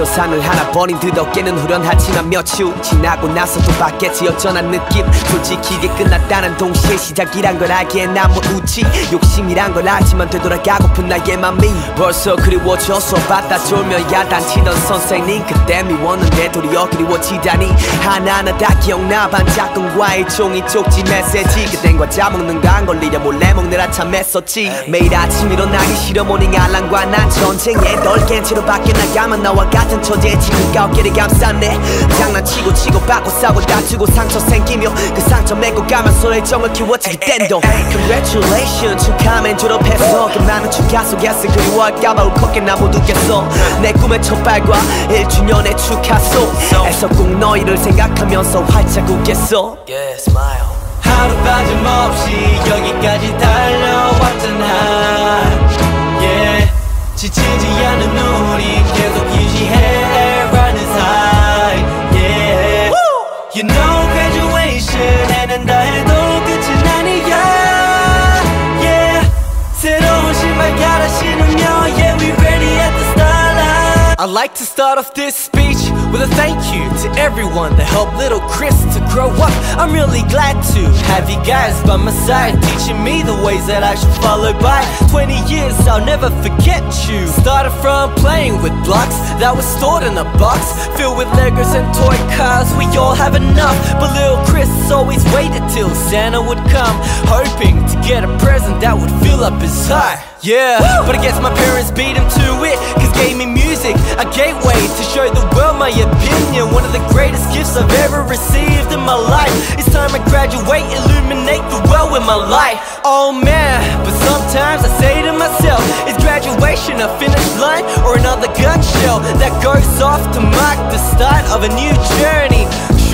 벌써 산을 하나 벗은 듯 어깨는 후련하지만 며칠 지나고 나서도 바뀌었지 어쩌한 느낌. 솔직히 이게 끝났다는 동시에 시작이란 걸 알기에 난뭐 웃지. 욕심이란 걸 알지만 되돌아가고픈 나의 맘이 벌써 그리워져서 받다 졸며 야단치던 선생님. 그때 미웠는데 도리어 그리워지다니. 하나하나 다 기억나 반짝꿍과의 종이 쪽지 메시지. 그땐 과자 먹는 거 안 걸리려 몰래 먹느라 참 애썼지. 매일 아침 일어나기 싫어 morning 알람과 난 전쟁에 널 깬 채로 밖에 나가면 나와 같은 처지에 지금까 어깨를 감쌌네. 장난치고 치고 받고 싸고 다투고 상처 생기며 그 상처 메고 가면서 애정을 키웠지 그땐도 Congratulations 축하면 졸업했어. 그 많은 축하 속에서 그리워할까봐 울컥해 나못 웃겠어. 내 꿈의 첫 발과 1주년의 축하소. 에서 꼭 너희를 생각하면서 활짝 웃겠어. Yeah, smile. 하루 빠짐없이 여기까지 달 I'd like to start off this speech with a thank you to everyone that helped little Chris to grow up. I'm really glad to have you guys by my side, teaching me the ways that I should follow by. 20 years, I'll never forget you. Started from playing with blocks that was stored in a box, filled with Legos and toy cars. We all have enough, but little Chris always waited till Santa would come, hoping to get a present that would fill up his heart. Yeah, but I guess my parents beat him to it, cause gave me music, a gateway to show the world my opinion. One of the greatest gifts I've ever received in my life. It's time I graduate, illuminate the world with my light. Oh man, but sometimes I say to myself, is graduation a finish line or another gun shell that goes off to mark the start of a new journey?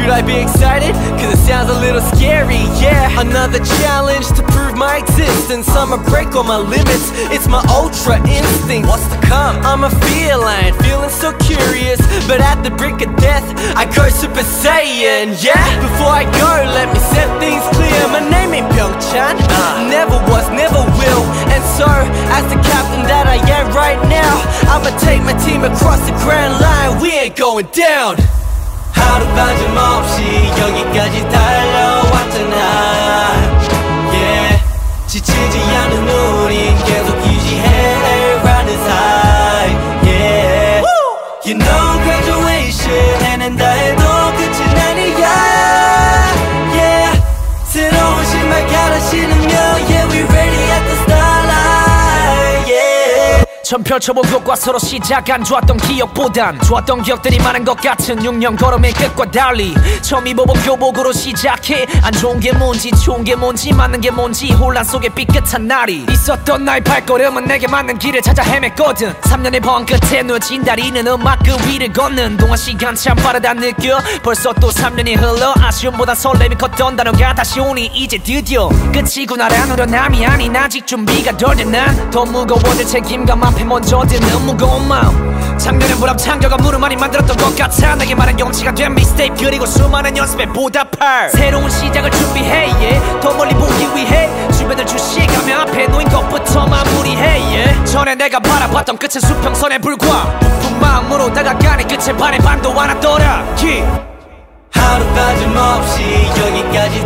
Should I be excited? Cause it sounds a little scary, yeah. Another challenge to prove my existence. I'ma break all my limits. It's my ultra instinct. What's to come? I'm a feline, feeling so curious. But at the brink of death, I go Super Saiyan, yeah. Before I go, let me set things clear. My name ain't Pyeongchan. Uh. Never was, never will. And so, as the captain that I am right now, I'ma take my team across the grand line. We ain't going down. 하루 빠짐없이 여기까지 달려왔잖아 yeah. 지치지 않은 우린 계속 유지해라는 사이 yeah. You know 처음 펼쳐본 것과 서로 시작한 좋았던 기억보단 좋았던 기억들이 많은 것 같은 6년 걸음의 끝과 달리 처음 입어본 교복으로 시작해. 안 좋은 게 뭔지 좋은 게 뭔지 맞는 게 뭔지 혼란 속에 삐끗한 날이 있었던 나의 발걸음은 내게 맞는 길을 찾아 헤맸거든. 3년의 번 끝에 누워진 다리는 음악 그 위를 걷는 동안 시간 참 빠르다 느껴. 벌써 또 3년이 흘러 아쉬움보다 설렘이 컸던 단어가 다시 오니 이제 드디어 끝이구나라는 후련함이 아닌 아직 준비가 덜 된 난 더 무거워질 책임감 앞에 먼저 드는 무거운 마음 작년엔 불합 창조가 무릎 많이 만들었던 것 같아 내게 말한 용치가 된 미스테이크 그리고 수많은 연습에 보답할 새로운 시작을 준비해 yeah. 더 멀리 보기 위해 주변을 주시가며 앞에 놓인 것부터 마무리해 yeah. 전에 내가 바라봤던 끝은 수평선에 불과 부푼 마음으로 다가가는 끝에 반의 반도 yeah. 하루 빠짐없이 여기까지